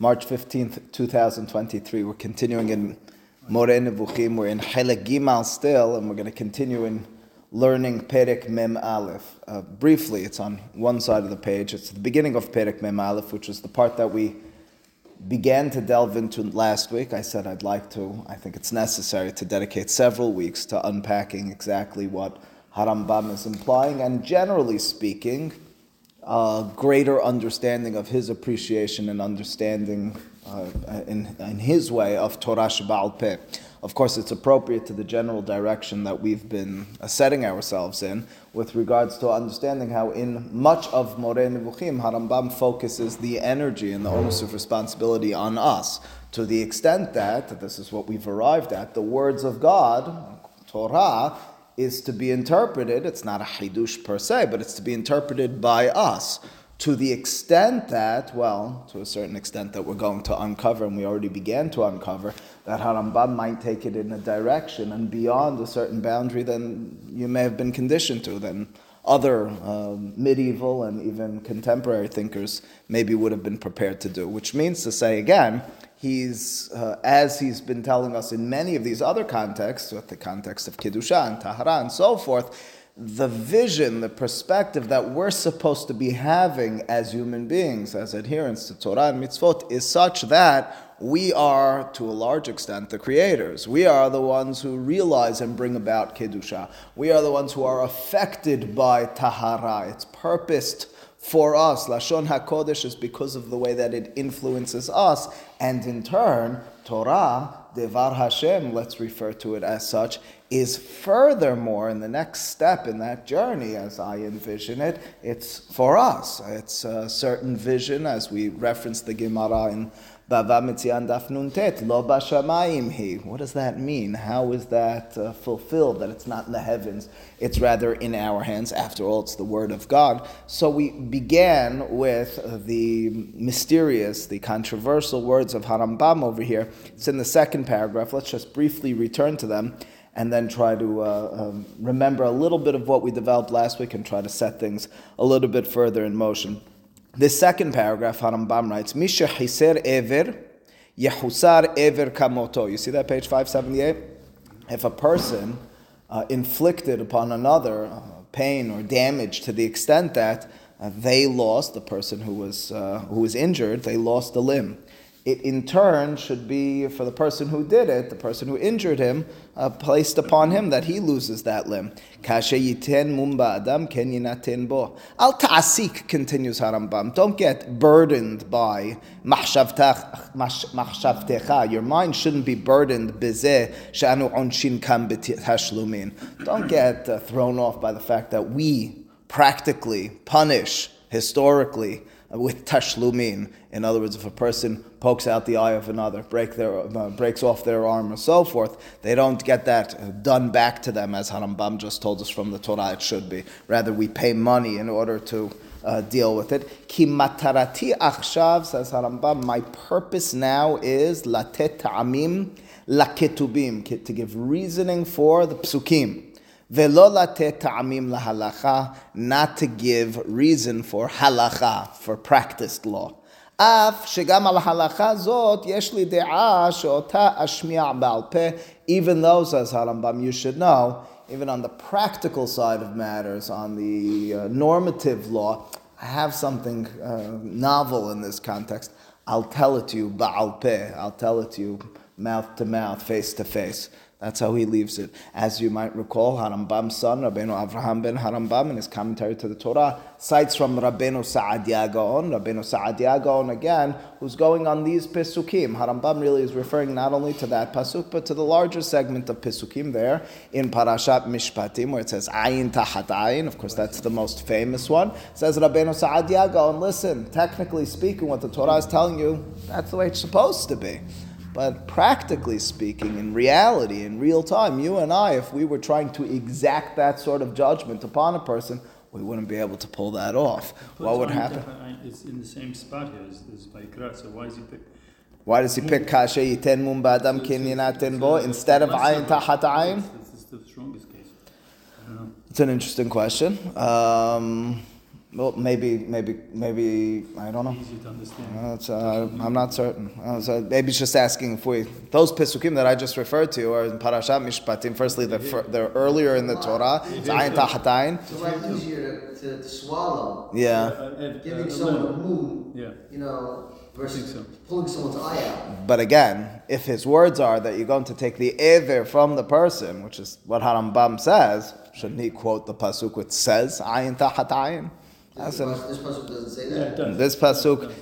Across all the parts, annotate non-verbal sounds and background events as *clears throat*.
March 15th, 2023. We're continuing in Moreh Nevuchim. We're in Helek Gimal still, and we're going to continue in learning Perek Mem Aleph. Uh, briefly, it's on one side of the page. It's the beginning of Perek Mem Aleph, which is the part that we began to delve into last week. I said I'd like to, I think it's necessary to dedicate several weeks to unpacking exactly what Harambam is implying, and generally speaking, a greater understanding of his appreciation and understanding uh, in, in his way of Torah Sheba'al Peh. Of course, it's appropriate to the general direction that we've been uh, setting ourselves in with regards to understanding how, in much of Moreh Nevuchim, Harambam focuses the energy and the onus of responsibility on us to the extent that, this is what we've arrived at, the words of God, Torah, is to be interpreted, it's not a hidush per se, but it's to be interpreted by us to the extent that, well, to a certain extent that we're going to uncover, and we already began to uncover, that Harambam might take it in a direction and beyond a certain boundary than you may have been conditioned to, than other uh, medieval and even contemporary thinkers maybe would have been prepared to do. Which means to say, again, he's, uh, as he's been telling us in many of these other contexts, with the context of Kiddusha and Tahara and so forth, the vision, the perspective that we're supposed to be having as human beings, as adherents to Torah and mitzvot, is such that we are, to a large extent, the creators. We are the ones who realize and bring about Kedusha. We are the ones who are affected by Tahara. It's purposed for us. Lashon HaKodesh is because of the way that it influences us, and in turn, Torah, Devar Hashem, let's refer to it as such, is furthermore in the next step in that journey, as I envision it, it's for us. It's a certain vision, as we reference the Gemara in Bava Mitzian Daf Nuntet, Lo Bashamayim Hi. What does that mean? How is that uh, fulfilled? That it's not in the heavens, it's rather in our hands. After all, it's the Word of God. So we began with the mysterious, the controversial words of Harambam over here. It's in the second paragraph. Let's just briefly return to them and then try to uh, um, remember a little bit of what we developed last week and try to set things a little bit further in motion. The second paragraph, Harambam writes, Misha hiser ever, yehusar ever kamoto. You see that page 578? If a person uh, inflicted upon another uh, pain or damage to the extent that uh, they lost, the person who was, uh, who was injured, they lost a limb it in turn should be for the person who did it, the person who injured him, uh, placed upon him that he loses that limb. mumba adam bo. Al ta'asik continues Harambam. Don't get burdened by machshavtecha. Your mind shouldn't be burdened shanu onshin kam Don't get uh, thrown off by the fact that we practically punish historically with tashlumin. In other words, if a person pokes out the eye of another, break their, uh, breaks off their arm, or so forth, they don't get that done back to them, as Harambam just told us from the Torah it should be. Rather, we pay money in order to uh, deal with it. Ki matarati achshav, says Harambam, my purpose now is latet ta'amim laketubim, to give reasoning for the psukim Velo ta'amim lahalacha, not to give reason for halacha, for practiced law. אף שגם על ההלכה זאת יש לי דעה שאותה אשמיע בעל פה, even though, says Harambam, you should know, even on the practical side of matters, on the uh, normative law, I have something uh, novel in this context. I'll tell it to you, ba'al peh. I'll tell it to you, mouth to mouth, face to face. That's how he leaves it. As you might recall, Harambam's son, Rabbeinu Avraham ben Harambam, in his commentary to the Torah, cites from Rabbeinu Sa'adia Gaon, Rabbeinu Sa'adia Gaon again, who's going on these Pesukim. Harambam really is referring not only to that Pasuk, but to the larger segment of Pesukim there in Parashat Mishpatim, where it says Ayin Tahat Ayin. Of course, that's the most famous one. It says Rabbeinu Sa'adia Gaon, listen, technically speaking, what the Torah is telling you, that's the way it's supposed to be. But practically speaking, in reality, in real time, you and I, if we were trying to exact that sort of judgment upon a person, we wouldn't be able to pull that off. But what would happen? It's in the same spot here as, as Vaikra, so why does he pick? Why does he pick kasha yiten mum badam kinyanatin bo instead of ayin tahat ayin? It's the strongest case. It's an interesting question. Um, Well, maybe, maybe, maybe, I don't know. Easy to understand. Uh, it's, uh, I'm not certain. Uh, so maybe it's just asking if we those pisukim that I just referred to are in Parashat Mishpatim. Firstly, they're, fir- they're earlier in the Torah. It's ayin tahatayin. It's a lot easier to, to, to swallow. Yeah, Uh, uh, Giving uh, someone a little. mum, Yeah. you know, versus so. pulling someone's eye out. but again, if his words are that you're going to take the ever from the person, which is what Harambam says, shouldn't he quote the pasuk which says ayin tahatayin? This, That's an, this person doesn't say Yeah, that. it does. this pasuk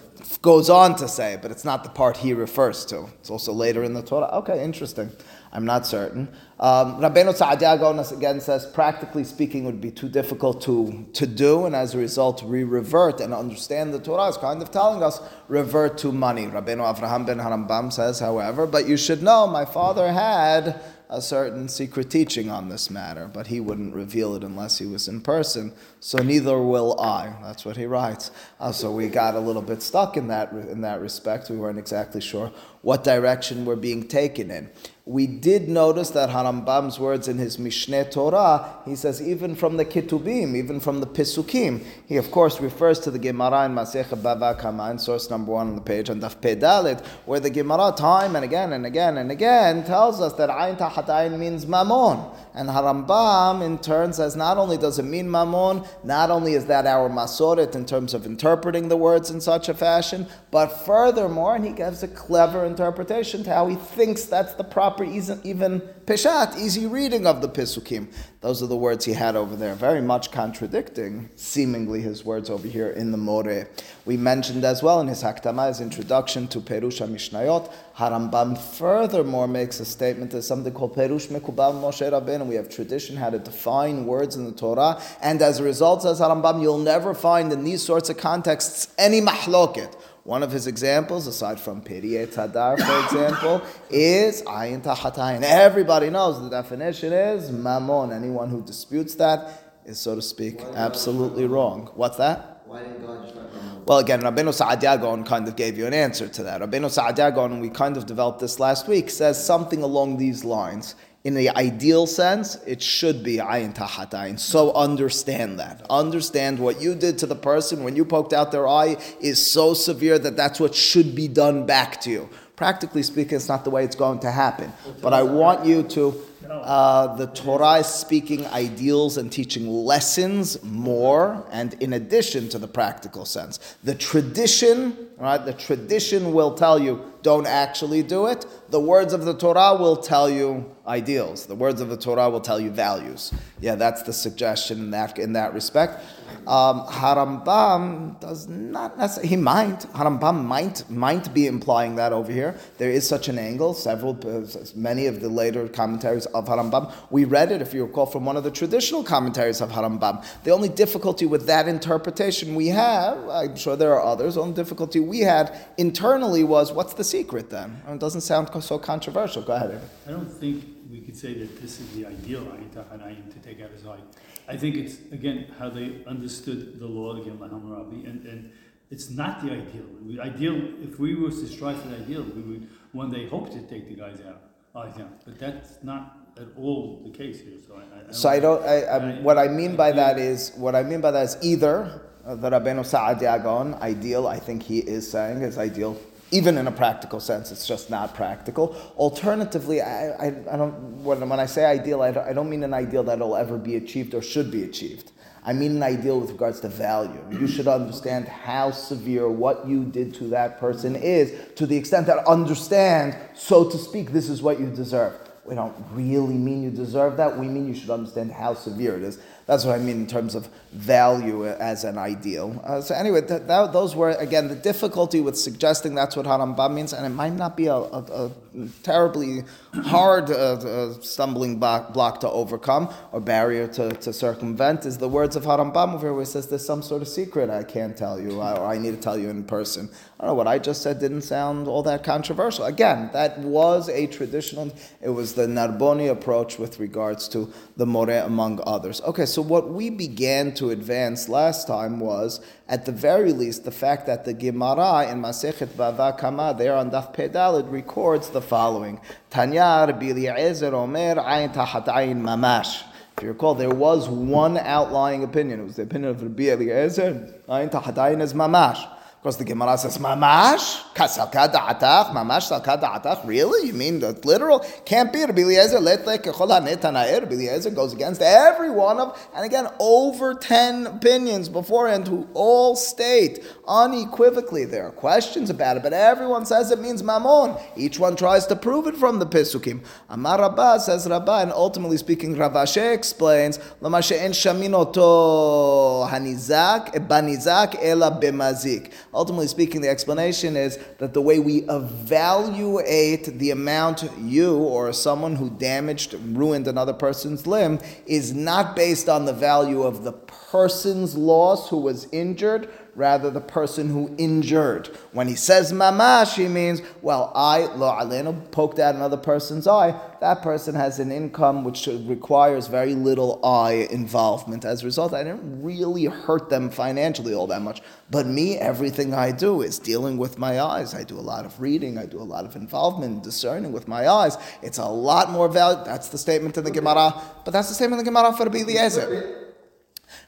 goes on to say, but it's not the part he refers to. It's also later in the Torah. Okay, interesting. I'm not certain. Um, Rabbeinu Sa'adia Gaon again says, practically speaking, it would be too difficult to, to do, and as a result, we revert and understand the Torah is kind of telling us revert to money. Rabbeinu Avraham ben Harambam says, however, but you should know my father had a certain secret teaching on this matter, but he wouldn't reveal it unless he was in person. So neither will I. That's what he writes. Uh, so we got a little bit stuck in that in that respect. We weren't exactly sure what direction we're being taken in. We did notice that Harambam's words in his Mishneh Torah, he says even from the Ketubim, even from the Pesukim, he of course refers to the Gemara in Masech Bava Kama, in source number one on the page, on Daf Pedalit, where the Gemara time and again and again and again tells us that Ayin Tahat means Mammon. And Harambam in turn says not only does it mean Mammon, not only is that our Masoret in terms of interpreting the words in such a fashion, but furthermore, and he gives a clever interpretation to how he thinks that's the proper, easy- even Peshat, easy reading of the Pisukim. Those are the words he had over there, very much contradicting seemingly his words over here in the More. We mentioned as well in his Haktama, his introduction to Perush HaMishnayot, Harambam furthermore makes a statement. There's something called Perush Mekubal Moshe Rabbeinu. We have tradition how to define words in the Torah, and as a result, says Harambam, you'll never find in these sorts of contexts any mahloket. One of his examples, aside from Pri Etz Hadar, for *coughs* example, is Ayin Tahatayin. Everybody knows the definition is Mammon. Anyone who disputes that is, so to speak, absolutely wrong. What's that? Why didn't God just write Well, again, Rabbeinu Sa'adia Gaon kind of gave you an answer to that. Rabbeinu Sa'adia Gaon, and we kind of developed this last week, says something along these lines. In the ideal sense, it should be ayin tahat ayin. So understand that. Understand what you did to the person when you poked out their eye is so severe that that's what should be done back to you. Practically speaking, it's not the way it's going to happen. But I want you to. Uh, the Torah is speaking ideals and teaching lessons more, and in addition to the practical sense. The tradition, right? The tradition will tell you don't actually do it. The words of the Torah will tell you ideals. The words of the Torah will tell you values. Yeah, that's the suggestion in that in that respect. Um, Harambam does not necessarily. He might. Harambam might might be implying that over here. There is such an angle. Several, uh, many of the later commentaries of Harambam. We read it, if you recall, from one of the traditional commentaries of Harambam. The only difficulty with that interpretation we have, I'm sure there are others. The only difficulty we had internally was, what's the secret then? It doesn't sound so controversial. Go ahead. I don't think we could say that this is the ideal ayin tahanayim to take out his eye. I think it's again how they understood the law again, like Hammurabi, and, and it's not the ideal. The ideal, if we were to strive for the ideal, we would one day hope to take the guys out, eyes out. But that's not at all the case here. So I, I, don't So I don't. I, I, what I mean by that is what I mean by that is either uh, the Rabbeinu Sa'adia Gaon ideal. I think he is saying is ideal, even in a practical sense. It's just not practical. Alternatively, I, I, I don't. When, when I say ideal, I don't, I don't mean an ideal that'll ever be achieved or should be achieved. I mean an ideal with regards to value. You should understand how severe what you did to that person is, to the extent that understand, so to speak, this is what you deserve. We don't really mean you deserve that. We mean you should understand how severe it is. That's what I mean in terms of value as an ideal. Uh, so anyway, th- that, those were again the difficulty with suggesting that's what Harambam means, and it might not be a, a, a terribly hard uh, uh, stumbling block, block to overcome or barrier to, to circumvent. Is the words of Harambam over here where he says there's some sort of secret I can't tell you, or I need to tell you in person. I don't know what I just said didn't sound all that controversial. Again, that was a traditional. It was the Narboni approach with regards to the More among others. Okay, so what we began to advance last time was, at the very least, the fact that the Gemara in Masechet Bava Kama, there on Daf Pedalid, records the following: Tanya Rabbi Eliezer Omer Ayin Tahat Ayin Mamash. If you recall, there was one outlying opinion. It was the opinion of Rabbi Eliezer. Ayin tahadayin is mamash. Course, the Gemara says, Mamash? Kasalka? Mamash salka? Really? You mean that literal? Can't be. Rabbi Eliezer, letle kechol ha'netana'er. Rabbi Eliezer goes against every one of, and again, over 10 opinions beforehand who all state unequivocally there are questions about it, but everyone says it means mammon. Each one tries to prove it from the Pesukim. Amar Rabbah says Rabbah, and ultimately speaking, Rav Ashi explains, Lamashe en shaminoto hanizak, banizak, ela bemazik. Ultimately speaking, the explanation is that the way we evaluate the amount you or someone who damaged, ruined another person's limb is not based on the value of the person's loss who was injured, rather the person who injured. When he says mamash, he means, well, I, lo alenu, poked out another person's eye. That person has an income which requires very little eye involvement. As a result, I didn't really hurt them financially all that much. But me, everything I do is dealing with my eyes. I do a lot of reading, I do a lot of involvement, discerning with my eyes. It's a lot more value. That's the statement in the Gemara, but that's the statement in the Gemara for Rabbi Eliezer.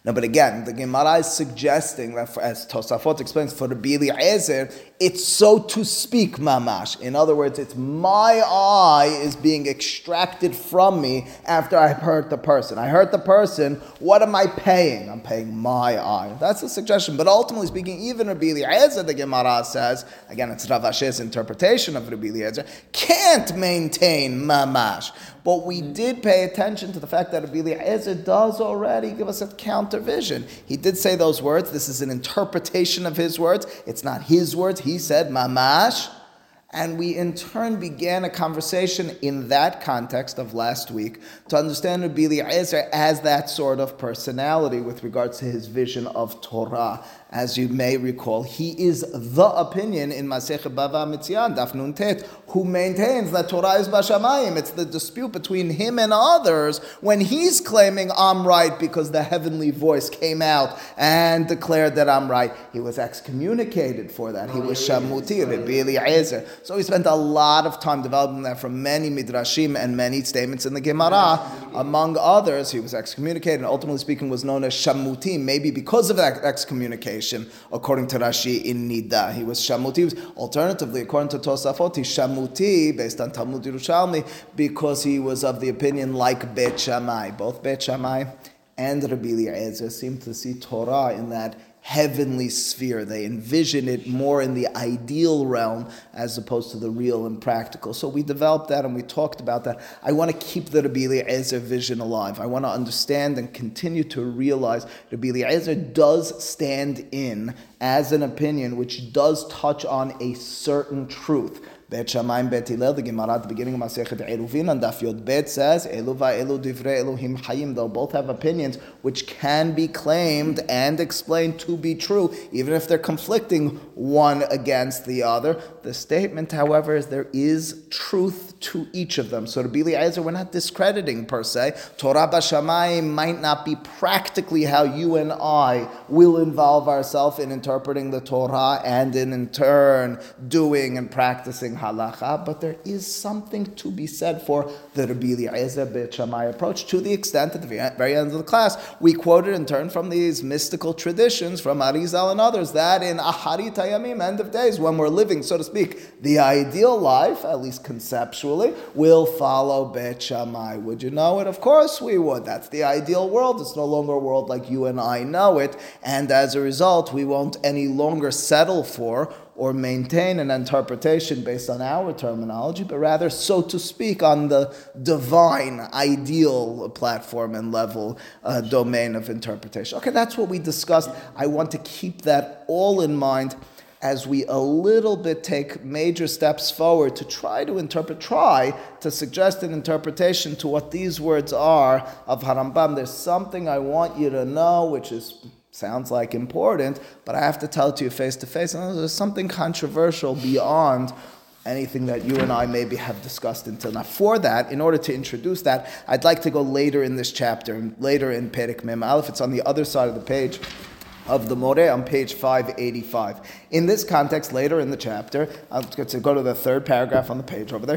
No, but again, the Gemara is suggesting that, for, as Tosafot explains, for the Bili Ezer, it's so to speak mamash. In other words, it's my eye is being extracted from me after I hurt the person. I hurt the person. What am I paying? I'm paying my eye. That's the suggestion. But ultimately speaking, even Rabbi Eliezer, the Gemara says, again, it's Rav Ashi's interpretation of Rabbi Eliezer, can't maintain mamash. But we did pay attention to the fact that Rabbi Eliezer does already give us a counter vision. He did say those words. This is an interpretation of his words. It's not his words. He said, mamash. And we in turn began a conversation in that context of last week to understand Rabbi Eliezer as that sort of personality with regards to his vision of Torah. As you may recall, he is the opinion in Masechet Bava Mitzian, Daf Nun Tet, who maintains that Torah is Bashamayim. It's the dispute between him and others when he's claiming I'm right because the heavenly voice came out and declared that I'm right. He was excommunicated for that. He was Shamuti, Rabbi Eliezer. So he spent a lot of time developing that from many midrashim and many statements in the Gemara. Among others, he was excommunicated and ultimately speaking was known as Shamuti, maybe because of that excommunication, according to Rashi in Nida. He was Shamuti. Alternatively, according to Tosafot, he's Shamuti, based on Talmud Yerushalmi, because he was of the opinion like Bet Shammai. Both Bet Shammai and Rabbi Eliezer seem to see Torah in that heavenly sphere. They envision it more in the ideal realm as opposed to the real and practical. So we developed that and we talked about that. I want to keep the Rabbi Eliezer vision alive. I want to understand and continue to realize Rabbi Eliezer does stand in as an opinion which does touch on a certain truth. Bet Shammai Bet Hillel, the Gemara at the beginning of Masechet Eruvin and Daf Yod Bet says, Elu va'elu divrei Elohim hayim. They'll both have opinions which can be claimed and explained to be true, even if they're conflicting one against the other. The statement, however, is there is truth to each of them. So to Rabbi Eliezer, we're not discrediting per se. Torah Bashamayim might not be practically how you and I will involve ourselves in interpreting the Torah and in, in turn doing and practicing halacha, but there is something to be said for the Rabbi Eliezer Bet approach to the extent at the very end of the class we quoted in turn from these mystical traditions from Arizal and others that in Aharit Hayamim, end of days, when we're living, so to speak, the ideal life, at least conceptually, will follow Bet Shammai. Would you know it? Of course we would. That's the ideal world. It's no longer a world like you and I know it, and as a result, we won't any longer settle for or maintain an interpretation based on our terminology, but rather, so to speak, on the divine, ideal platform and level uh, domain of interpretation. Okay, that's what we discussed. I want to keep that all in mind as we a little bit take major steps forward to try to interpret, try to suggest an interpretation to what these words are of Harambam. There's something I want you to know, which is sounds like important, but I have to tell it to you face to face. And there's something controversial beyond anything that you and I maybe have discussed until now. For that, in order to introduce that, I'd like to go later in this chapter, later in Perek Mem Aleph. It's on the other side of the page of the More on page 585. In this context, later in the chapter, I'm going to go to the third paragraph on the page over there.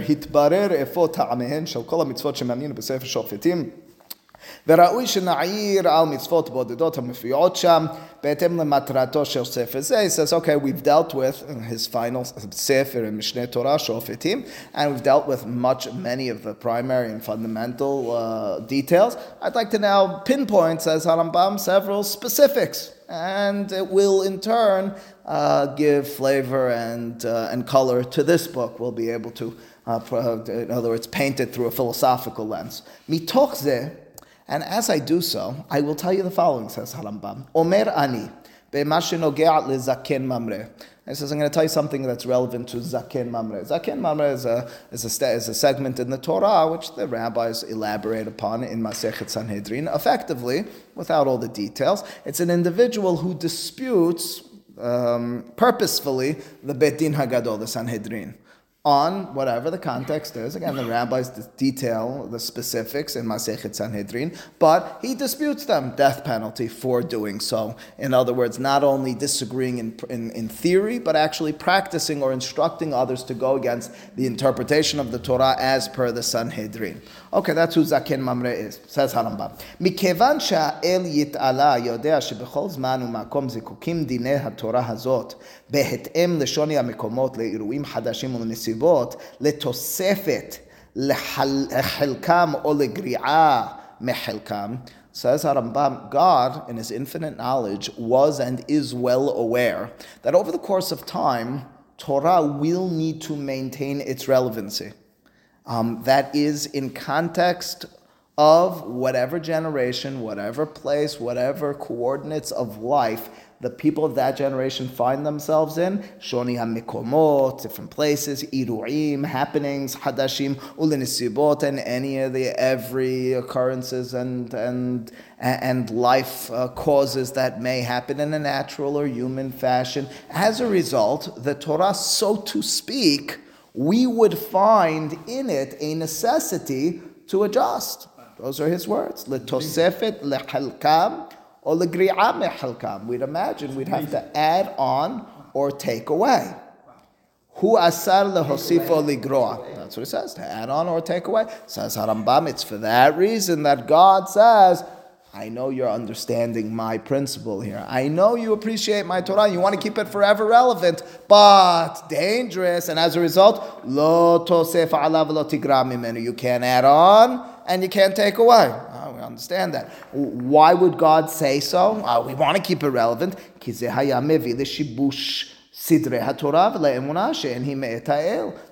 וראוי שנעיר על מצוות בודדות המופיעות שם, בהתאם למטרתו של ספר זה. He says, okay, we've dealt with his final ספר in משנה תורה, שופטים, and we've dealt with much, many of the primary and fundamental uh, details. I'd like to now pinpoint, says Harambam, several specifics, and it will in turn uh, give flavor and, uh, and color to this book. We'll be able to, uh, pro- in other words, paint it through a philosophical lens. מתוך זה, and as I do so, I will tell you the following, says Harambam. Omer ani, lezaken mamre. He says, I'm going to tell you something that's relevant to Zaken Mamre. Zaken Mamre is a, is, a, is a segment in the Torah which the rabbis elaborate upon in Masechet Sanhedrin, effectively, without all the details. It's an individual who disputes um, purposefully the Bet Din Hagadol, the Sanhedrin, on whatever the context is. Again, the rabbis detail the specifics in Masechet Sanhedrin, but he disputes them, death penalty for doing so. In other words, not only disagreeing in, in, in theory, but actually practicing or instructing others to go against the interpretation of the Torah as per the Sanhedrin. Okay, that's who Zaken Mamre is, says Harambam. מכיוון שהאל יתעלה יודע שבכל זמן ומקום זיקוקים דיני התורה הזאת בהתאם לשוני המקומות, לאירועים חדשים ולנסיבות, לתוספת לחל- לחלקם או לגריעה מחלקם, Says Harambam, God, in His infinite knowledge, was and is well aware that over the course of time, Torah will need to maintain its relevancy um, that is in context of whatever generation, whatever place, whatever coordinates of life the people of that generation find themselves in. Shoni HaMikomot, different places, Iruim, happenings, Hadashim, Ulinisibot, and any of the every occurrences and, and, and life uh, causes that may happen in a natural or human fashion. As a result, the Torah, so to speak, we would find in it a necessity to adjust. Those are his words. Letosefet lehalkam or. We'd imagine we'd have to add on or take away. Hu asar lehosifo ligroa. That's what it says, to add on or take away. Says Harambam, it's for that reason that God says, I know you're understanding my principle here. I know you appreciate my Torah. You want to keep it forever relevant, but dangerous. And as a result, lo tosef alav lo tigra. You can't add on and you can't take away. Understand that. Why would God say so? Ah, we want to keep it relevant.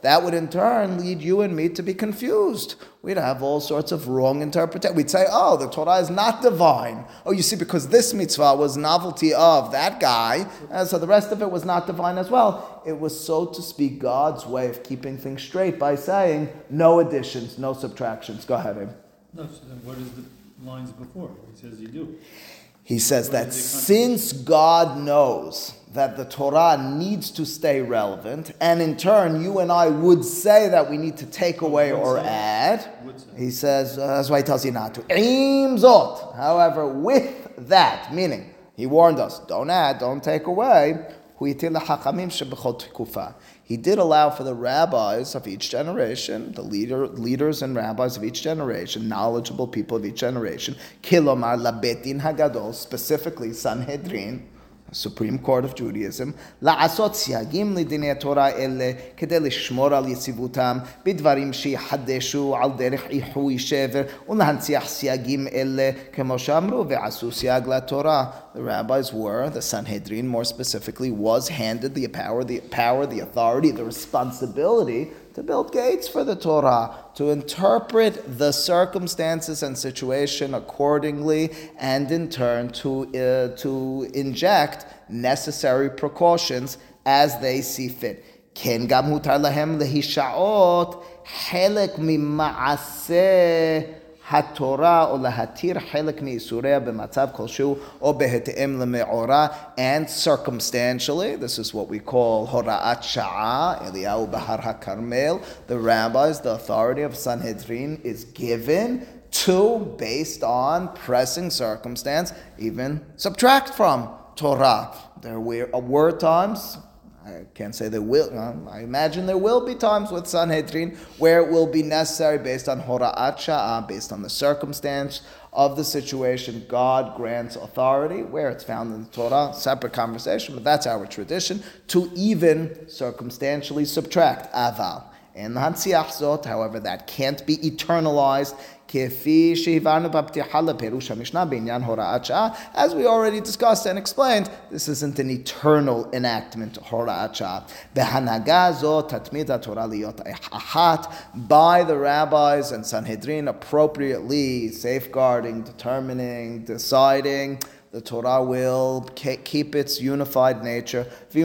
That would in turn lead you and me to be confused. We'd have all sorts of wrong interpretation. We'd say, oh, the Torah is not divine. Oh, you see, because this mitzvah was novelty of that guy, and so the rest of it was not divine as well. It was, so to speak, God's way of keeping things straight by saying, no additions, no subtractions. Go ahead, Abe. No, so what is the lines before? He says you do. He says that since God knows that the Torah needs to stay relevant, and in turn, you and I would say that we need to take away or add, he says, uh, that's why he tells you not to. Zot. However, with that, meaning, he warned us, don't add, don't take away. He did allow for the rabbis of each generation, the leader, leaders and rabbis of each generation, knowledgeable people of each generation, kilomar labetin hagadol, specifically Sanhedrin, Supreme Court of Judaism, לעשות סייגים לדיני התורה אלה כדי לשמור על יציבותם בדברים שיחדשו על דרך איחוי שבר ולהנציח סייגים אלה כמו שאמרו ועשו סייג לתורה. The rabbis were, the Sanhedrin more specifically, was handed the power, the power, the authority, the responsibility to build gates for the Torah, to interpret the circumstances and situation accordingly, and in turn to, uh, to inject necessary precautions as they see fit. כן גם הותר להם להישעות חלק ממעשה התורה או להתיר חלק מאיסוריה במצב כלשהו או בהתאם למאורע and circumstantially, this is what we call הוראת שעה, אליהו בהר הכרמל, the rabbis, the authority of Sanhedrin is given to, based on pressing circumstance, even subtract from Torah. There were, were times, I can't say there will, um, I imagine there will be times with Sanhedrin where it will be necessary based on Hora'at Sha'ah, based on the circumstance of the situation, God grants authority where it's found in the Torah, separate conversation, but that's our tradition, to even circumstantially subtract aval. And the Hansiach Zot, however, that can't be eternalized כפי שהבנו בפתיחה לפירוש המשנה בעניין הוראת שעה, as we already discussed and explained, this isn't an eternal enactment, הוראת שעה. בהנהגה זו תתמיד התורה להיות אחת, by the rabbis and Sanhedrin appropriately safeguarding, determining, deciding, the Torah will keep its unified nature. They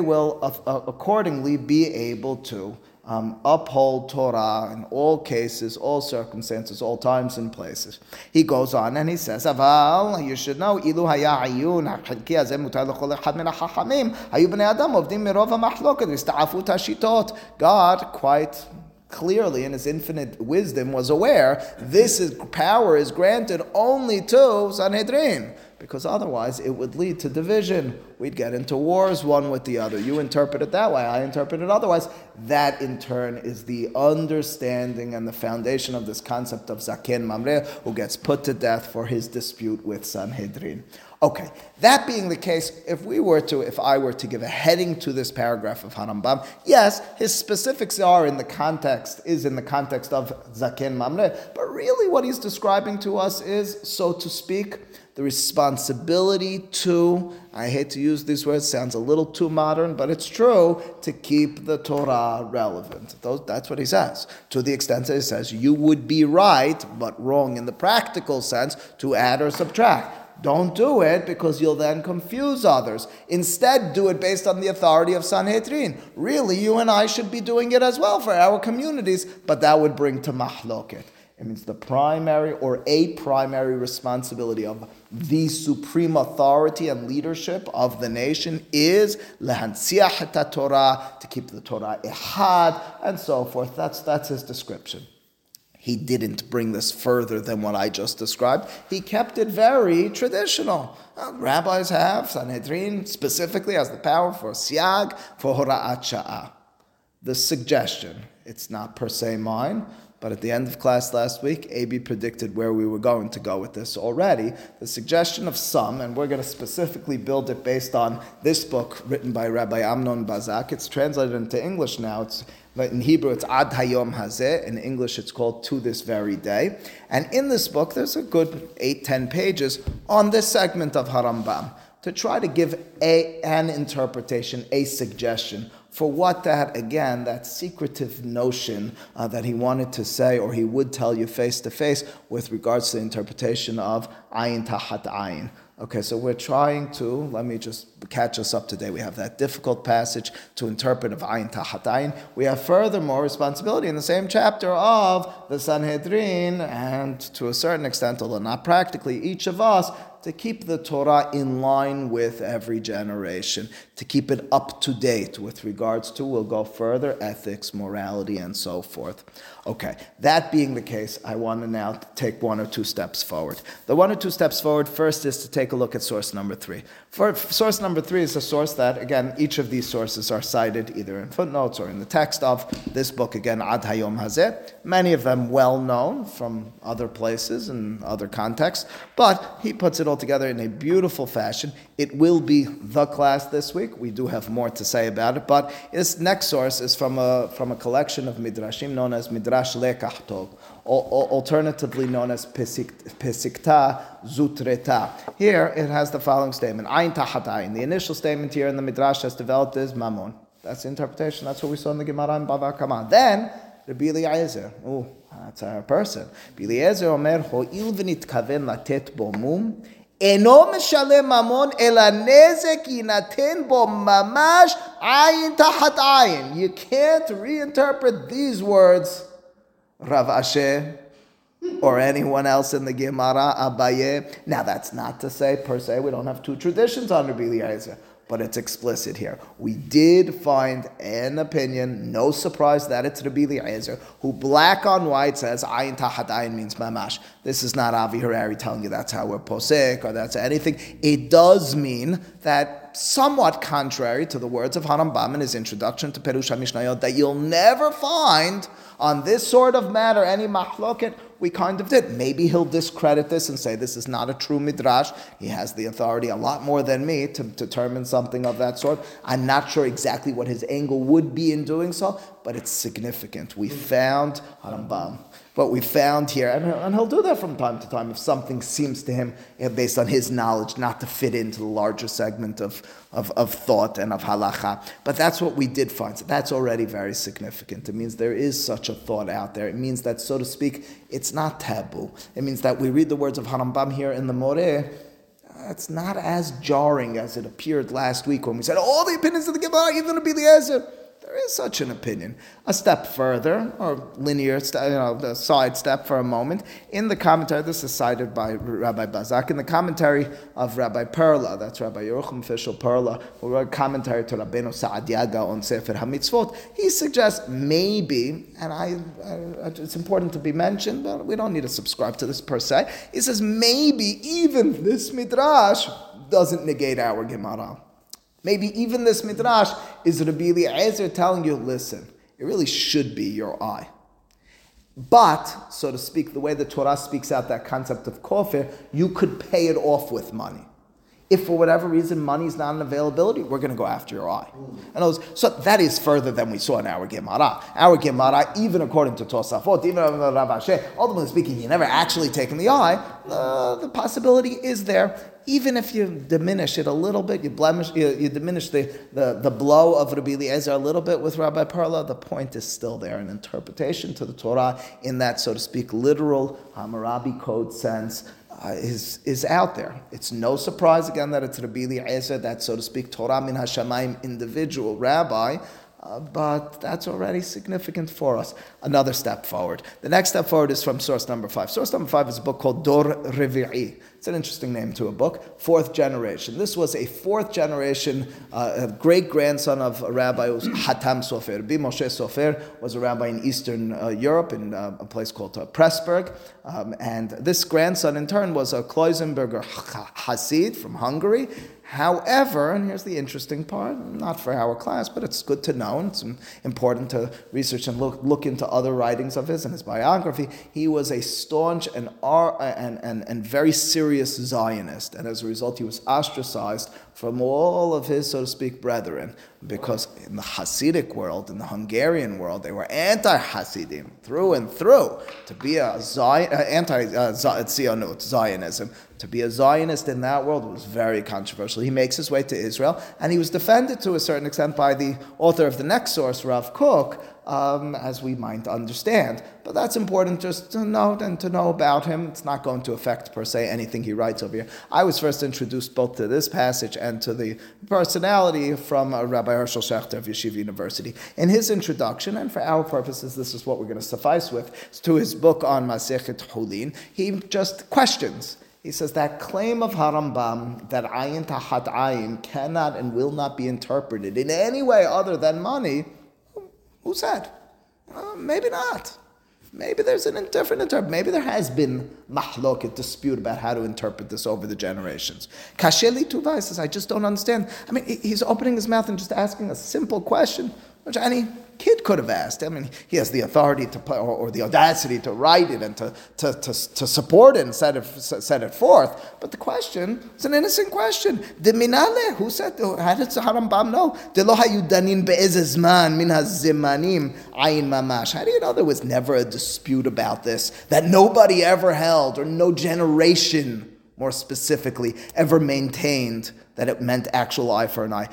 will accordingly be able to um, uphold Torah in all cases, all circumstances, all times and places. He goes on and he says, "Aval, you should know, ilu haya ayun hachilki hazeh mutar lechol echad min hachamim hayu bnei adam ovdim mirov hamachloket v'ista'afu tashitot." God quite clearly in his infinite wisdom was aware this is, power is granted only to Sanhedrin because otherwise it would lead to division. We'd get into wars one with the other. You interpret it that way, I interpret it otherwise. That in turn is the understanding and the foundation of this concept of Zaken Mamre, who gets put to death for his dispute with Sanhedrin. Okay, that being the case, if we were to, if I were to give a heading to this paragraph of Harambam, yes, his specifics are in the context, is in the context of Zaken Mamre, but really what he's describing to us is, so to speak, the responsibility to, I hate to use these words, sounds a little too modern, but it's true, to keep the Torah relevant. that's what he says. To the extent that he says, you would be right, but wrong in the practical sense, to add or subtract. Don't do it because you'll then confuse others. Instead, do it based on the authority of Sanhedrin. Really, you and I should be doing it as well for our communities, but that would bring to mahloket. It means the primary or a primary responsibility of the supreme authority and leadership of the nation is lehansiach Torah, to keep the Torah ehad, and so forth. That's, that's his description. He didn't bring this further than what I just described. He kept it very traditional. Well, rabbis have, Sanhedrin specifically has the power for siag, for hora'at. The suggestion, it's not per se mine, but at the end of class last week, AB predicted where we were going to go with this already. The suggestion of some, and we're going to specifically build it based on this book written by Rabbi Amnon Bazak. It's translated into English now. It's in Hebrew, it's Ad Hayom Hazeh. In English, it's called To This Very Day. And in this book, there's a good eight, ten pages on this segment of Harambam to try to give a, an interpretation, a suggestion for what that, again, that secretive notion uh, that he wanted to say or he would tell you face to face with regards to the interpretation of ayin tahat ayin. Okay, so we're trying to, let me just catch us up today. We have that difficult passage to interpret of Ayin Tahat Ayin. We have furthermore responsibility in the same chapter of the Sanhedrin, and to a certain extent, although not practically, each of us to keep the Torah in line with every generation, to keep it up to date with regards to, we'll go further, ethics, morality, and so forth. Okay, that being the case, I want to now take one or two steps forward. The one or two steps forward first is to take a look at source number three. For, source number three is a source that, again, each of these sources are cited either in footnotes or in the text of this book, again, Ad Hayom Hazeh. Many of them well known from other places and other contexts, but he puts it all together in a beautiful fashion. It will be the class this week. We do have more to say about it, but this next source is from a, from a collection of midrashim known as Midrash Lekach Tov alternatively known as Pesikta Zutarta. Here it has the following statement Ayin Tahat The initial statement here in the Midrash has developed is Mammon. That's the interpretation. That's what we saw in the Gemara in Bava Kama. Then, Rabbi Eliezer. Oh, that's our person. Rabbi Eliezer Omer, Ho'il v'nitkaven latet bo mum, אינו משלם ממון, אלא נזק יינתן בו ממש עין תחת עין. You can't reinterpret these words Rav Ashi or anyone else in the Gemara, Abaye. Now, that's not to say, per se, we don't have two traditions on Rabbi Eliezer, but it's explicit here. We did find an opinion, no surprise that it's Rabbi Eliezer, who black on white says, Ayin Tahat Ayin means Mamash. This is not Avi Harari telling you that's how we're posek or that's anything. It does mean that somewhat contrary to the words of Harambam in his introduction to Perush HaMishnayot, that you'll never find on this sort of matter any mahloket, we kind of did. Maybe he'll discredit this and say this is not a true midrash. He has the authority a lot more than me to determine something of that sort. I'm not sure exactly what his angle would be in doing so, but it's significant. We found Harambam what we found here, and, and, he'll do that from time to time if something seems to him, you know, based on his knowledge, not to fit into the larger segment of, of, of, thought and of halacha. But that's what we did find. So that's already very significant. It means there is such a thought out there. It means that, so to speak, it's not taboo. It means that we read the words of Harambam here in the Moreh. It's not as jarring as it appeared last week when we said all the opinions of the Gemara, are going to be the Eliezer. There is such an opinion. A step further, or linear, you know, the side step for a moment. In the commentary, this is cited by Rabbi Bazak, in the commentary of Rabbi Perla, that's Rabbi Yerucham Fishel Perla, who wrote commentary to Rabbeinu Sa'adia Gaon Sefer HaMitzvot, he suggests maybe, and I, I, it's important to be mentioned, but we don't need to subscribe to this per se. He says maybe even this midrash doesn't negate our Gemara. Maybe even this midrash is Rabbi Eliezer telling you, listen, it really should be your eye. But, so to speak, the way the Torah speaks out that concept of kofir, you could pay it off with money. If for whatever reason money is not an availability, we're going to go after your eye. And so that is further than we saw in our Gemara. Our Gemara, even according to Tosafot, even Rav ultimately speaking, you never actually taken the eye. Uh, the possibility is there even if you diminish it a little bit, you blemish, you, you diminish the, the, the blow of Rabbi Eliezer a little bit with Rabbi Perla, the point is still there. An interpretation to the Torah in that, so to speak, literal Hammurabi code sense uh, is, is out there. It's no surprise again that it's Rabbi Eliezer, that, so to speak, Torah min Hashemayim individual rabbi, uh, but that's already significant for us. Another step forward. The next step forward is from source number five. Source number five is a book called Dor Revi'i. It's an interesting name to a book. Fourth generation. This was a fourth generation, uh, great grandson of a rabbi who was Hatam Sofer. Bi Moshe Sofer was a rabbi in Eastern uh, Europe in uh, a place called uh, Pressburg. Um, and this grandson, in turn, was a Kloisenberger Hasid from Hungary. However, and here's the interesting part, not for our class, but it's good to know, and it's important to research and look, look into other writings of his and his biography. He was a staunch and, and, and, and very serious Zionist, and as a result, he was ostracized from all of his, so to speak, brethren, because in the Hasidic world, in the Hungarian world, they were anti-Hasidim through and through. To be a Zion, uh, anti-Zionut, uh, Zionism, to be a Zionist in that world was very controversial. He makes his way to Israel, and he was defended to a certain extent by the author of the next source, Rav Kook, um, as we might understand. But that's important just to note and to know about him. It's not going to affect, per se, anything he writes over here. I was first introduced both to this passage and to the personality from uh, Rabbi Hershel Schachter of Yeshiva University. In his introduction, and for our purposes, this is what we're going to suffice with, to his book on Masechet Hulin, he just questions. He says that claim of Harambam that ayin tahat ayin cannot and will not be interpreted in any way other than money who said? Uh, maybe not. Maybe there's an different. Maybe there has been mahlok, a dispute about how to interpret this over the generations. Kasheli Tuva says, I just don't understand. I mean, he's opening his mouth and just asking a simple question, which any kid could have asked. I mean, he has the authority to, or, or the audacity to write it and to, to, to, to support it and set it, set it forth. But the question is an innocent question. The minale, who said, how did Harambam know? How do you know there was never a dispute about this? That nobody ever held, or no generation, more specifically, ever maintained that it meant actual eye for an eye.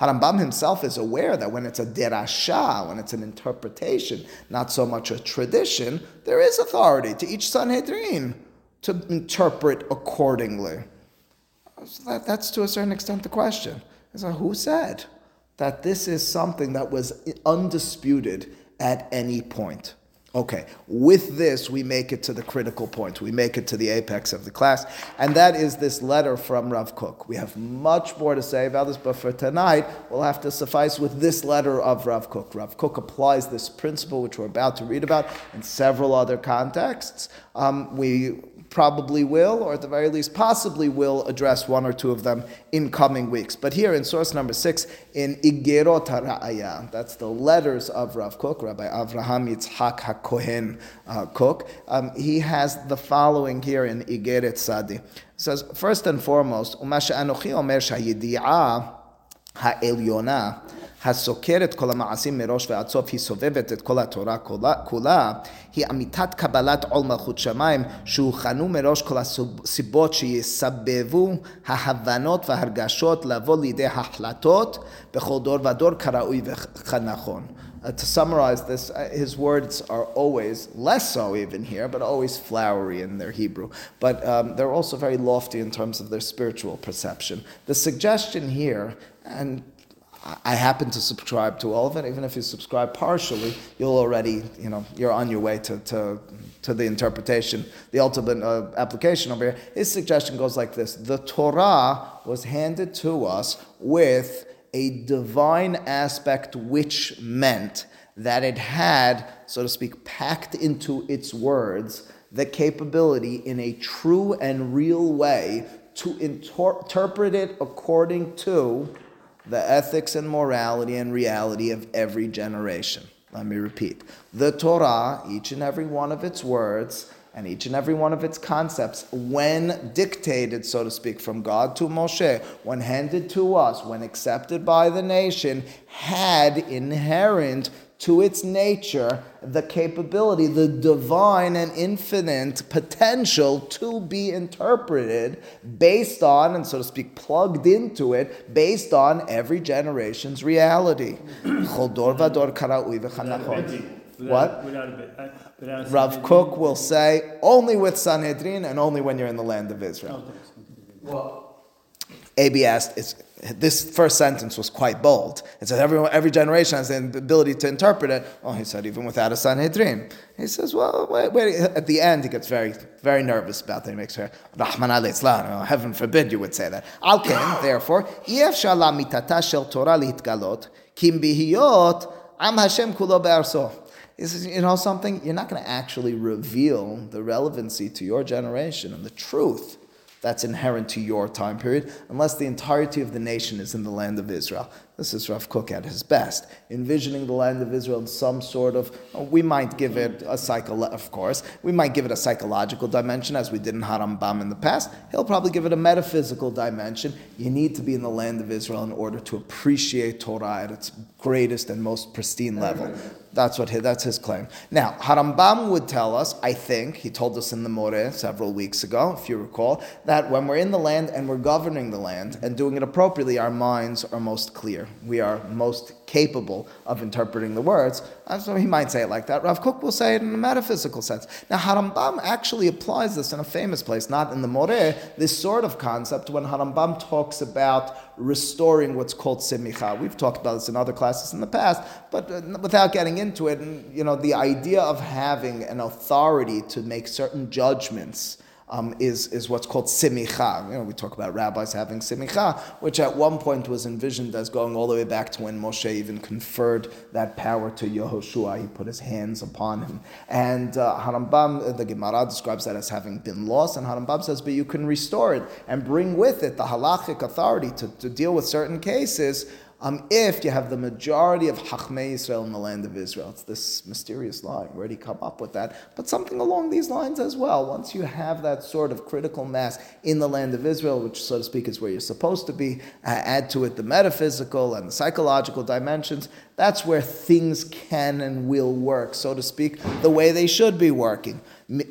Harambam himself is aware that when it's a derasha, when it's an interpretation, not so much a tradition, there is authority to each Sanhedrin to interpret accordingly. So that, that's to a certain extent the question. So who said that this is something that was undisputed at any point? Okay, with this, we make it to the critical point. We make it to the apex of the class, and that is this letter from Rav Kook. We have much more to say about this, but for tonight, we'll have to suffice with this letter of Rav Kook. Rav Kook applies this principle, which we're about to read about, in several other contexts. Um, we probably will, or at the very least possibly will, address one or two of them in coming weeks. But here in source number six, in Igerot HaRa'aya, that's the letters of Rav Kook, Rabbi Avraham Yitzhak HaKohen uh, um, he has the following here in Igeret Sadi. It says, first and foremost, Umasha Anochi Omer Shayidi'ah Ha'elyonah הסוקרת כל המעשים מראש ועד סוף, היא סובבת את כל התורה כולה, כולה, היא אמיתת קבלת עול מלכות שמיים, שהוכנו מראש כל הסיבות שיסבבו ההבנות והרגשות לבוא לידי החלטות בכל דור ודור כראוי וכנכון. Uh, to summarize this, uh, his words are always, less so even here, but always flowery in their Hebrew. But um, they're also very lofty in terms of their spiritual perception. The suggestion here, and I happen to subscribe to all of it. Even if you subscribe partially, you'll already, you know, you're on your way to, to, to the interpretation, the ultimate uh, application over here. His suggestion goes like this The Torah was handed to us with a divine aspect, which meant that it had, so to speak, packed into its words the capability in a true and real way to inter- interpret it according to the ethics and morality and reality of every generation. Let me repeat. The Torah, each and every one of its words, and each and every one of its concepts, when dictated, so to speak, from God to Moshe, when handed to us, when accepted by the nation, had inherent to its nature the capability, the divine and infinite potential to be interpreted based on, and so to speak, plugged into it, based on every generation's reality. *clears throat* What? Rav Kook will say only with Sanhedrin and only when you're in the land of Israel. Well, AB asked, it's, this first sentence was quite bold. It says every, every generation has the ability to interpret it. Oh, he said even without a Sanhedrin. He says, well, wait, wait. At the end, he gets very, very nervous about that. He makes her, Rahman al oh, heaven forbid you would say that. Alken, *coughs* therefore, if shala mitata shel Torah litgalot, kim bihiyot, am Hashem kulo be'arso. He says, you know something? You're not going to actually reveal the relevancy to your generation and the truth that's inherent to your time period, unless the entirety of the nation is in the land of Israel. This is Rav Kook at his best, envisioning the land of Israel in some sort of. Uh, we might give it a psycho, of course. We might give it a psychological dimension, as we did in Harambam in the past. He'll probably give it a metaphysical dimension. You need to be in the land of Israel in order to appreciate Torah at its greatest and most pristine level. That's what his, that's his claim. Now, Harambam would tell us, I think, he told us in the Moreh several weeks ago, if you recall, that when we're in the land and we're governing the land and doing it appropriately, our minds are most clear. We are most capable of interpreting the words. So he might say it like that. Rav Kook will say it in a metaphysical sense. Now, Harambam actually applies this in a famous place, not in the Moreh, this sort of concept when Harambam talks about restoring what's called simicha. We've talked about this in other classes in the past, but uh, without getting into it, you know, the idea of having an authority to make certain judgments um, is, is what's called simicha. You know, we talk about rabbis having simicha, which at one point was envisioned as going all the way back to when Moshe even conferred that power to Yehoshua. He put his hands upon him. And uh, Harambam, uh, the Gemara describes that as having been lost, and Harambam says, but you can restore it and bring with it the halachic authority to, to deal with certain cases um, if you have the majority of Hachmei Israel in the land of Israel. It's this mysterious line. Where did he come up with that? But something along these lines as well. Once you have that sort of critical mass in the land of Israel, which, so to speak, is where you're supposed to be, uh, add to it the metaphysical and the psychological dimensions, that's where things can and will work, so to speak, the way they should be working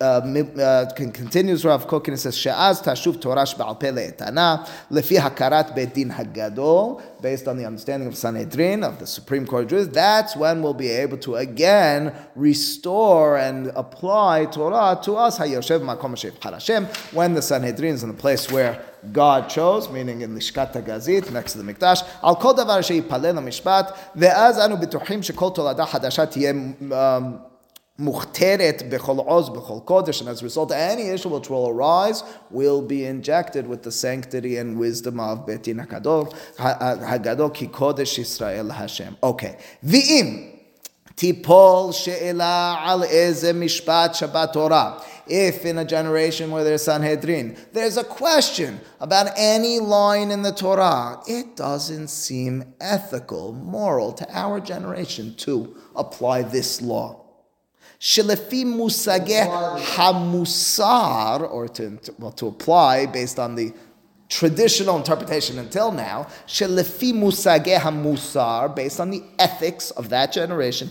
uh, continues Rav Kook and says, She'az tashuv Torah Sheba'al Peh lefi hakarat bedin hagadol, based on the understanding of Sanhedrin, of the Supreme Court of Jews, that's when we'll be able to again restore and apply Torah to us, hayoshev makom harashem when the Sanhedrin is in the place where God chose, meaning in Lishkat Gazit next to the Mikdash, על כל דבר שיפלל המשפט, ואז אנו בטוחים שכל תולדה חדשה תהיה muhteret bechol oz bechol kodesh, and as a result, any issue which will arise will be injected with the sanctity and wisdom of Betin Hagadol, Hagadol ki kodesh Israel Hashem. Okay, v'im tipol she'ela al eze mishpat Shabbat Torah. If in a generation where there's Sanhedrin, there's a question about any line in the Torah, it doesn't seem ethical, moral to our generation to apply this law. Shelefi musage hamusar, or to, well, to apply based on the traditional interpretation until now, shelefi musage hamusar, based on the ethics of that generation,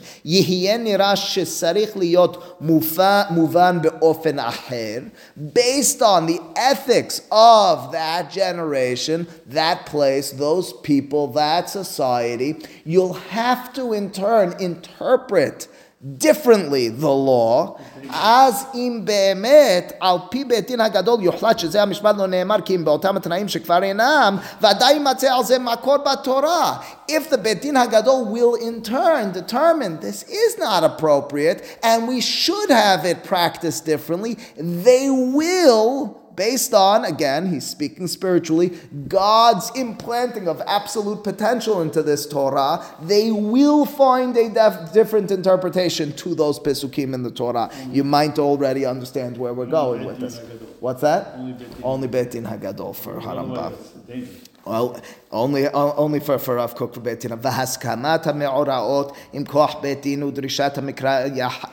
based on the ethics of that generation, that place, those people, that society, you'll have to in turn interpret differently the law, אז אם באמת על פי בית דין הגדול יוחלט שזה המשפט לא נאמר כי אם באותם התנאים שכבר אינם, ודאי יימצא על זה מקור בתורה. If the בית דין הגדול will in turn determine this is not appropriate and we should have it practiced differently, they will based on, again, he's speaking spiritually, God's implanting of absolute potential into this Torah, they will find a def- different interpretation to those Pesukim in the Torah. Mm. You might already understand where we're going with this. What's that? Only. Betin Hagadol for Harambam. Otherwise, it's dangerous. Well, only only for for Rav Kook for Betin. והסכמת המאורעות עם כוח בית דין ודרישת המקרא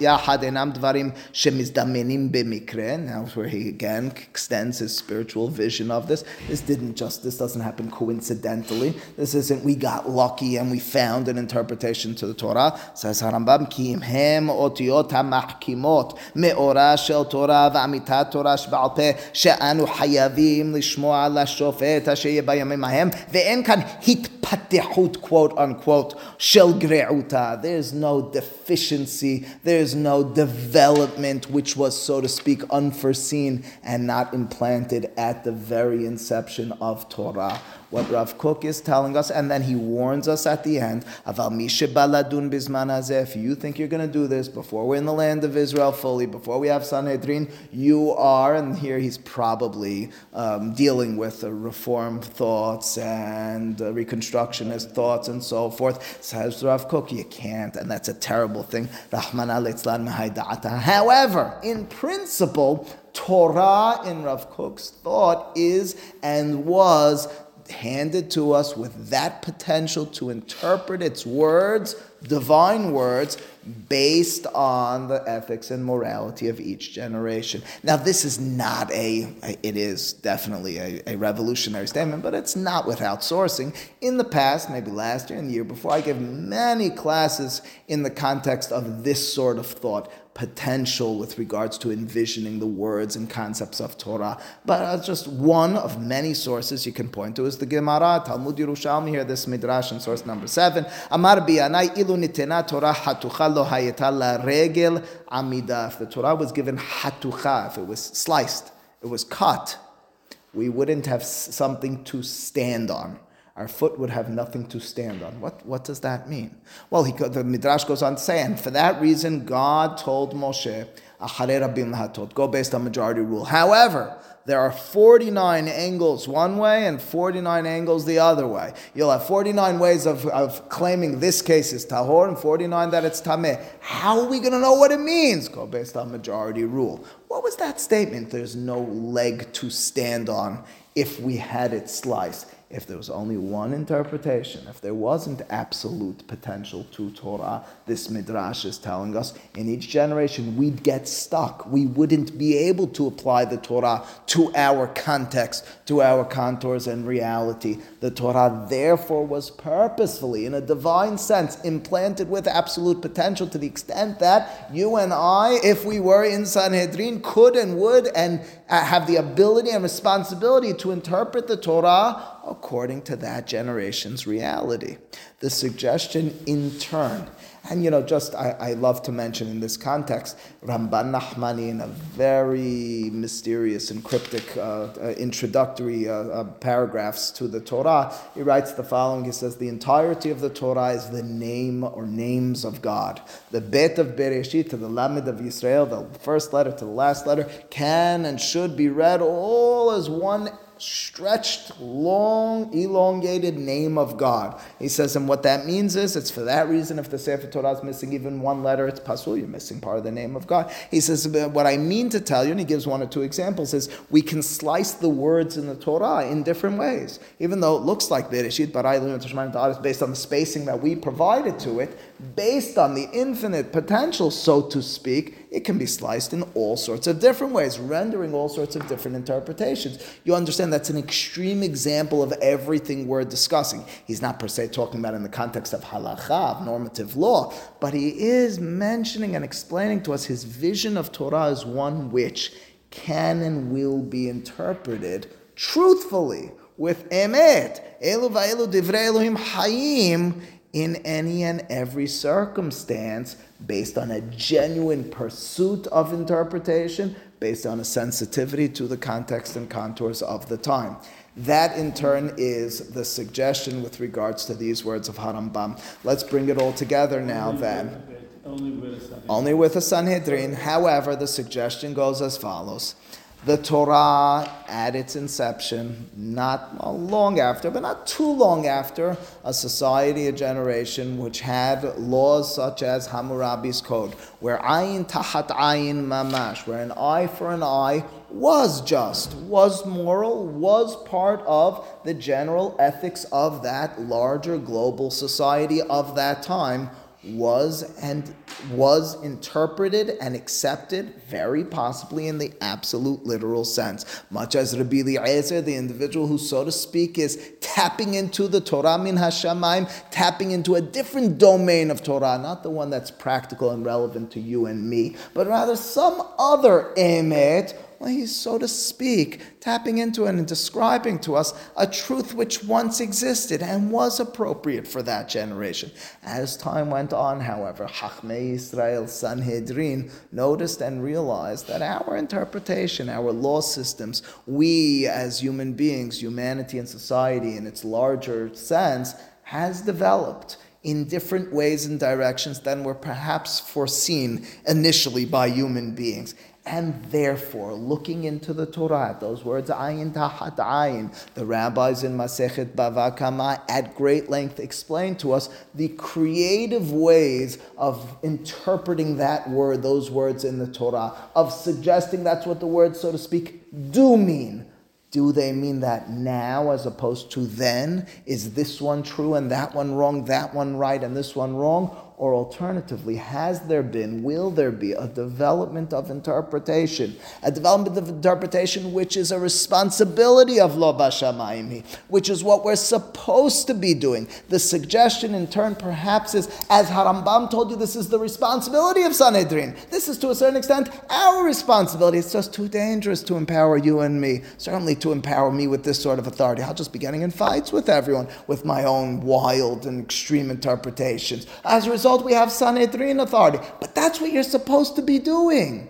יחד אינם דברים שמזדמנים במקרה. Now where he again extends his spiritual vision of this. This didn't just, this doesn't happen coincidentally. This isn't we got lucky and we found an interpretation to the Torah. Says Harambam, כי אם הם אותיות המחכימות מאורה של תורה ואמיתת תורה שבעל פה, שאנו חייבים לשמוע לשופט אשר יהיה בימים ההם, ואין כאן התפתחות, quote unquote, של גרעותה. There's no deficiency, there's no development which was, so to speak, unforeseen and not implanted at the very inception of Torah. What Rav Kook is telling us, and then he warns us at the end, "Aval bizman hazeh." if you think you're going to do this before we're in the land of Israel fully, before we have Sanhedrin, you are, and here he's probably um, dealing with reform thoughts and uh, reconstructionist thoughts and so forth. Says Rav Kook, you can't, and that's a terrible thing. However, in principle, Torah in Rav Kook's thought is and was handed to us with that potential to interpret its words, divine words, based on the ethics and morality of each generation. Now, this is not a, it is definitely a, a revolutionary statement, but it's not without sourcing. In the past, maybe last year and the year before, I gave many classes in the context of this sort of thought potential with regards to envisioning the words and concepts of Torah. But uh, just one of many sources you can point to is the Gemara, Talmud Yerushalmi here, this Midrash in source number seven. Amar biyanai ilu nitena Torah hatucha lo hayeta la regel amida. If the Torah was given hatucha, if it was sliced, it was cut, we wouldn't have something to stand on our foot would have nothing to stand on. What, what does that mean? Well, he, the Midrash goes on to say, and for that reason, God told Moshe, go based on majority rule. However, there are 49 angles one way and 49 angles the other way. You'll have 49 ways of, of claiming this case is tahor and 49 that it's tameh. How are we going to know what it means? Go based on majority rule. What was that statement? There's no leg to stand on if we had it sliced if there was only one interpretation, if there wasn't absolute potential to Torah, this midrash is telling us in each generation we'd get stuck. We wouldn't be able to apply the Torah to our context, to our contours and reality. The Torah therefore was purposefully, in a divine sense, implanted with absolute potential to the extent that you and I, if we were in Sanhedrin, could and would and uh, have the ability and responsibility to interpret the Torah according to that generation's reality. The suggestion in turn, and you know, just I, I love to mention in this context, Ramban Nachmani in a very mysterious and cryptic uh, uh, introductory uh, uh, paragraphs to the Torah, he writes the following. He says, The entirety of the Torah is the name or names of God. The Bet of Bereshit to the Lamed of Israel, the first letter to the last letter, can and should be read all as one stretched, long, elongated name of God. He says, and what that means is, it's for that reason if the Sefer Torah is missing even one letter, it's pasul, you're missing part of the name of God. He says, what I mean to tell you, and he gives one or two examples, is we can slice the words in the Torah in different ways. Even though it looks like Bereshit, but I is based on the spacing that we provided to it, based on the infinite potential, so to speak, it can be sliced in all sorts of different ways, rendering all sorts of different interpretations. You understand that's an extreme example of everything we're discussing. He's not per se talking about in the context of halacha, of normative law, but he is mentioning and explaining to us his vision of Torah as one which can and will be interpreted truthfully with emet. Elu va'elu divrei Elohim hayim in any and every circumstance based on a genuine pursuit of interpretation, based on a sensitivity to the context and contours of the time. That in turn is the suggestion with regards to these words of Harambam. Let's bring it all together now then. Only with a Sanhedrin. Only with a Sanhedrin. However, the suggestion goes as follows the Torah at its inception, not long after, but not too long after, a society, a generation which had laws such as Hammurabi's Code, where ayin tahat ayin mamash, where an eye for an eye was just, was moral, was part of the general ethics of that larger global society of that time was and was interpreted and accepted very possibly in the absolute literal sense. Much as Rabbi Eliezer, the individual who, so to speak, is tapping into the Torah min Hashamayim, tapping into a different domain of Torah, not the one that's practical and relevant to you and me, but rather some other emet well, he's, so to speak, tapping into and describing to us a truth which once existed and was appropriate for that generation. As time went on, however, Hachmei Israel Sanhedrin noticed and realized that our interpretation, our law systems, we as human beings, humanity and society in its larger sense, has developed in different ways and directions than were perhaps foreseen initially by human beings. And therefore, looking into the Torah, those words, ayin tahat ayin, the rabbis in Masechet Bava Kama at great length explain to us the creative ways of interpreting that word, those words in the Torah, of suggesting that's what the words, so to speak, do mean. Do they mean that now as opposed to then? Is this one true and that one wrong, that one right and this one wrong? Or alternatively, has there been, will there be a development of interpretation? A development of interpretation which is a responsibility of Lo Bashamayim, which is what we're supposed to be doing. The suggestion in turn perhaps is, as Harambam told you, this is the responsibility of Sanhedrin. This is to a certain extent our responsibility. It's just too dangerous to empower you and me. Certainly to empower me with this sort of authority. I'll just be getting in fights with everyone with my own wild and extreme interpretations. As a result, result, we have Sanhedrin authority. But that's what you're supposed to be doing.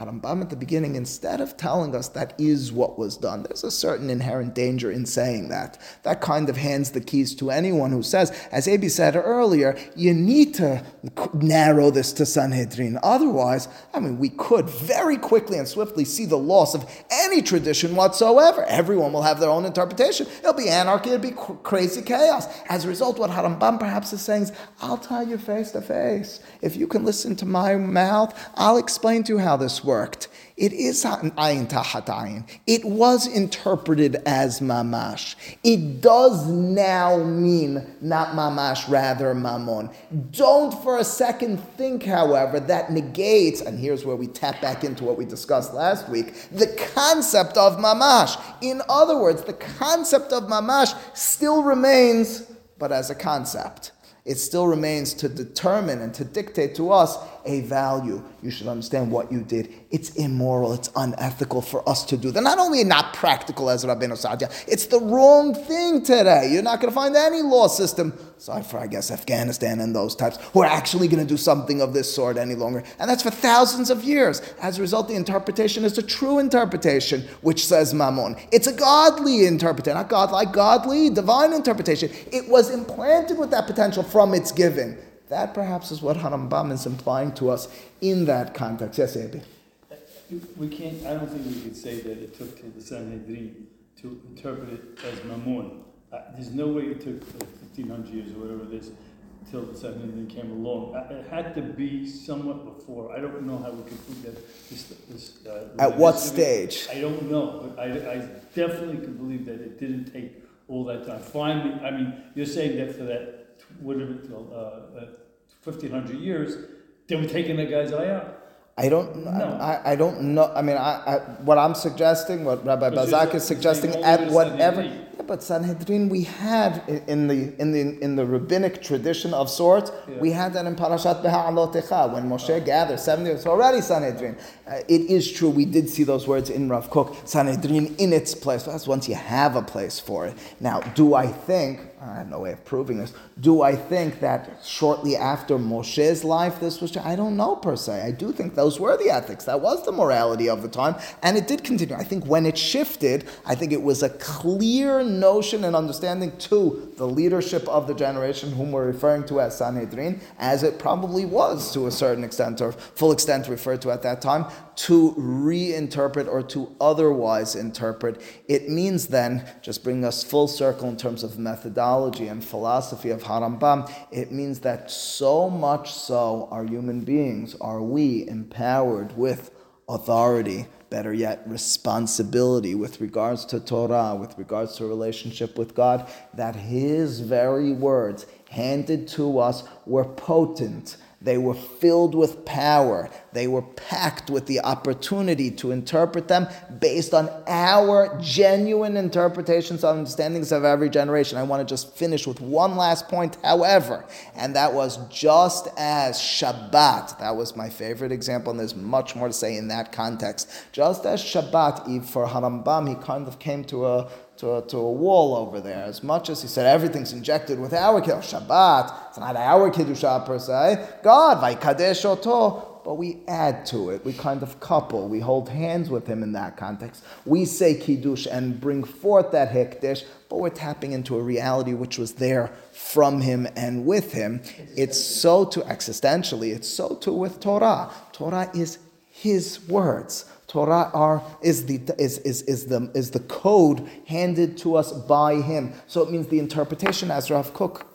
At the beginning, instead of telling us that is what was done, there's a certain inherent danger in saying that. That kind of hands the keys to anyone who says, as Abi said earlier, you need to narrow this to Sanhedrin. Otherwise, I mean, we could very quickly and swiftly see the loss of any tradition whatsoever. Everyone will have their own interpretation. It'll be anarchy, it'll be crazy chaos. As a result, what Harambam perhaps is saying is, I'll tell you face to face. If you can listen to my mouth, I'll explain to you how this works worked. It is ayin tahat ayin. It was interpreted as mamash. It does now mean not mamash, rather mamon. Don't for a second think, however, that negates, and here's where we tap back into what we discussed last week, the concept of mamash. In other words, the concept of mamash still remains, but as a concept it still remains to determine and to dictate to us a value. You should understand what you did. It's immoral, it's unethical for us to do that. Not only not practical as Rabbeinu Saadia, it's the wrong thing today. You're not going to find any law system, aside for, I guess, Afghanistan and those types, who are actually going to do something of this sort any longer. And that's for thousands of years. As a result, the interpretation is a true interpretation, which says Mammon. It's a godly interpretation, not godlike, godly, divine interpretation. It was implanted with that potential from its giving. That perhaps is what Harambam is implying to us in that context. Yes, Abi. We can't, I don't think we could say that it took till the Sanhedrin to interpret it as Mammon. Uh, there's no way it took uh, fifteen hundred years or whatever it is till the Sanhedrin came along. Uh, It had to be somewhat before. I don't know how we could prove that this, this. uh, At what this of it- stage? I don't know, but I, I definitely can believe that it didn't take all that time. Finally, I mean, you're saying that for that, whatever, till, uh, fifteen hundred years, they were taking that guy's eye out. I don't. No. I, I don't know. I mean, I, I, what I'm suggesting, what Rabbi Bazak is suggesting, at whatever. Yeah, but Sanhedrin, we had in the in the in the rabbinic tradition of sorts, Yeah. we had that in Parashat Beha'alotecha when Moshe gathered seventy. It's already Sanhedrin. Uh, it is true. We did see those words in Rav Kook. Sanhedrin in its place. That's once you have a place for it. Now, do I think? I have no way of proving this. Do I think that shortly after Moshe's life this was? I don't know per se. I do think those were the ethics. That was the morality of the time, and it did continue. I think when it shifted, I think it was a clear notion and understanding to the leadership of the generation whom we're referring to as Sanhedrin, as it probably was to a certain extent or full extent referred to at that time, to reinterpret or to otherwise interpret. It means then, just bring us full circle in terms of methodology and philosophy of Harambam, it means that so much so are human beings, are we empowered with authority, better yet, responsibility with regards to Torah, with regards to relationship with God, that His very words handed to us were potent. They were filled with power. They were packed with the opportunity to interpret them based on our genuine interpretations and understandings of every generation. I want to just finish with one last point, however, and that was just as Shabbat, that was my favorite example, and there's much more to say in that context. Just as Shabbat, Eve, for Harambam, he kind of came to a to a, to a wall over there. As much as he said everything's injected with our kiddush, oh, Shabbat, it's not our kiddusha per se. God, vaykadesh oto, but we add to it. We kind of couple. We hold hands with him in that context. We say kiddush and bring forth that hekdesh, but we're tapping into a reality which was there from him and with him. It's so too existentially. It's so too with Torah. Torah is his words. Torah are, is, the, is, is, is, the, is the code handed to us by him. So it means the interpretation, as Rav Kook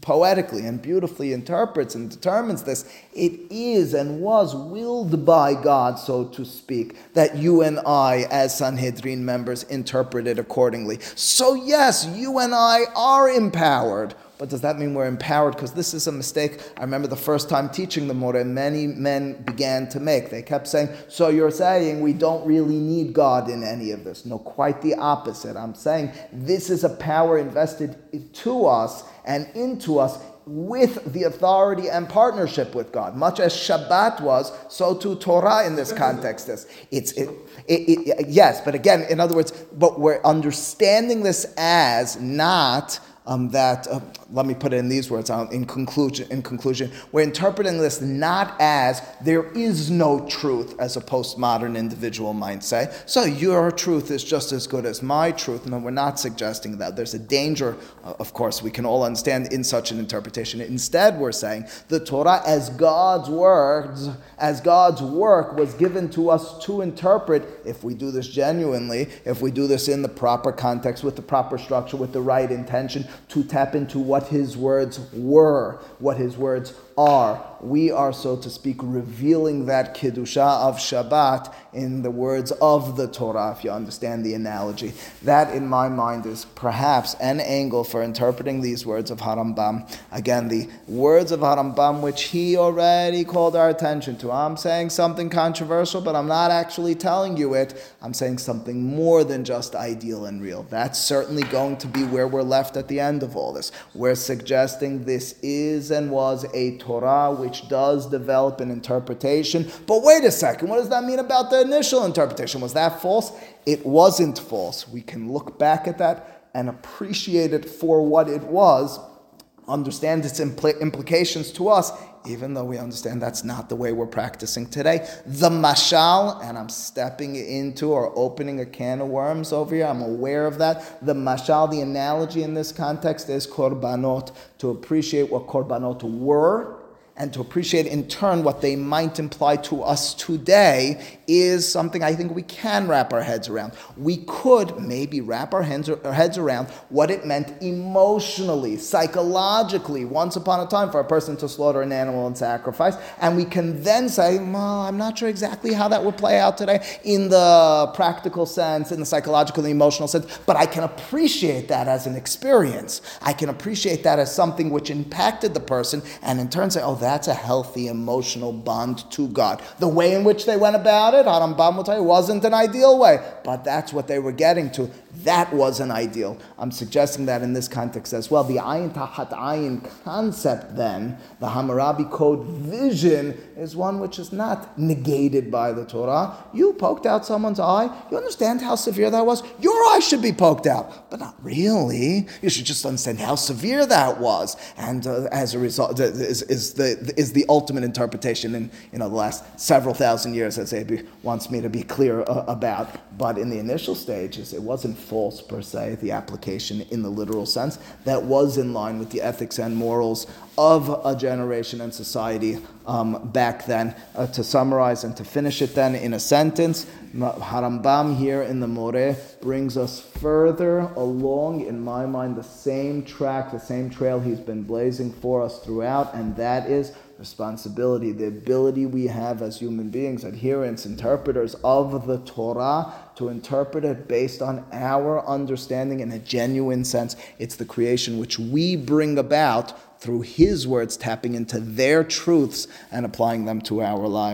poetically and beautifully interprets and determines this, it is and was willed by God, so to speak, that you and I, as Sanhedrin members, interpret it accordingly. So, yes, you and I are empowered. But does that mean we're empowered? Because this is a mistake. I remember the first time teaching the Moreh, many men began to make. They kept saying, So you're saying we don't really need God in any of this. No, quite the opposite. I'm saying this is a power invested to us and into us with the authority and partnership with God. Much as Shabbat was, so too Torah in this context is. It's it, it, it, yes, but again, in other words, but we're understanding this as not um, that. Uh, let me put it in these words. Um, in conclusion, in conclusion, we're interpreting this not as there is no truth, as a postmodern individual might say. So your truth is just as good as my truth. No, we're not suggesting that. There's a danger, uh, of course, we can all understand in such an interpretation. Instead, we're saying the Torah, as God's words, as God's work, was given to us to interpret. If we do this genuinely, if we do this in the proper context, with the proper structure, with the right intention, to tap into what His words were, what His words are. We are, so to speak, revealing that Kiddusha of Shabbat in the words of the Torah, if you understand the analogy. That, in my mind, is perhaps an angle for interpreting these words of Harambam. Again, the words of Harambam, which he already called our attention to. I'm saying something controversial, but I'm not actually telling you it. I'm saying something more than just ideal and real. That's certainly going to be where we're left at the end of all this. We're suggesting this is and was a Torah Torah which does develop an interpretation. But wait a second, what does that mean about the initial interpretation? Was that false? It wasn't false. We can look back at that and appreciate it for what it was, understand its impl- implications to us, even though we understand that's not the way we're practicing today. The mashal, and I'm stepping into or opening a can of worms over here, I'm aware of that. The mashal, the analogy in this context is korbanot, to appreciate what korbanot were and to appreciate in turn what they might imply to us today is something I think we can wrap our heads around. We could maybe wrap our heads, our heads around what it meant emotionally, psychologically, once upon a time for a person to slaughter an animal and sacrifice. And we can then say, well, I'm not sure exactly how that would play out today in the practical sense, in the psychological and emotional sense, but I can appreciate that as an experience. I can appreciate that as something which impacted the person and in turn say, oh, that's a healthy emotional bond to God. The way in which they went about it, Harambam will tell you, wasn't an ideal way, but that's what they were getting to. That was an ideal. I'm suggesting that in this context as well. The ayin tahat ayin concept, then, the Hammurabi Code vision, is one which is not negated by the Torah. You poked out someone's eye. You understand how severe that was? Your eye should be poked out, but not really. You should just understand how severe that was. And uh, as a result, is, is, is the ultimate interpretation in you know, the last several thousand years, as Abi wants me to be clear uh, about. But in the initial stages, it wasn't false per se, the application in the literal sense, that was in line with the ethics and morals of a generation and society um, back then. Uh, to summarize and to finish it then in a sentence, Harambam here in the Moreh brings us further along, in my mind, the same track, the same trail he's been blazing for us throughout, and that is responsibility, the ability we have as human beings, adherents, interpreters of the Torah, to interpret it based on our understanding in a genuine sense. It's the creation which we bring about through His words, tapping into their truths and applying them to our lives.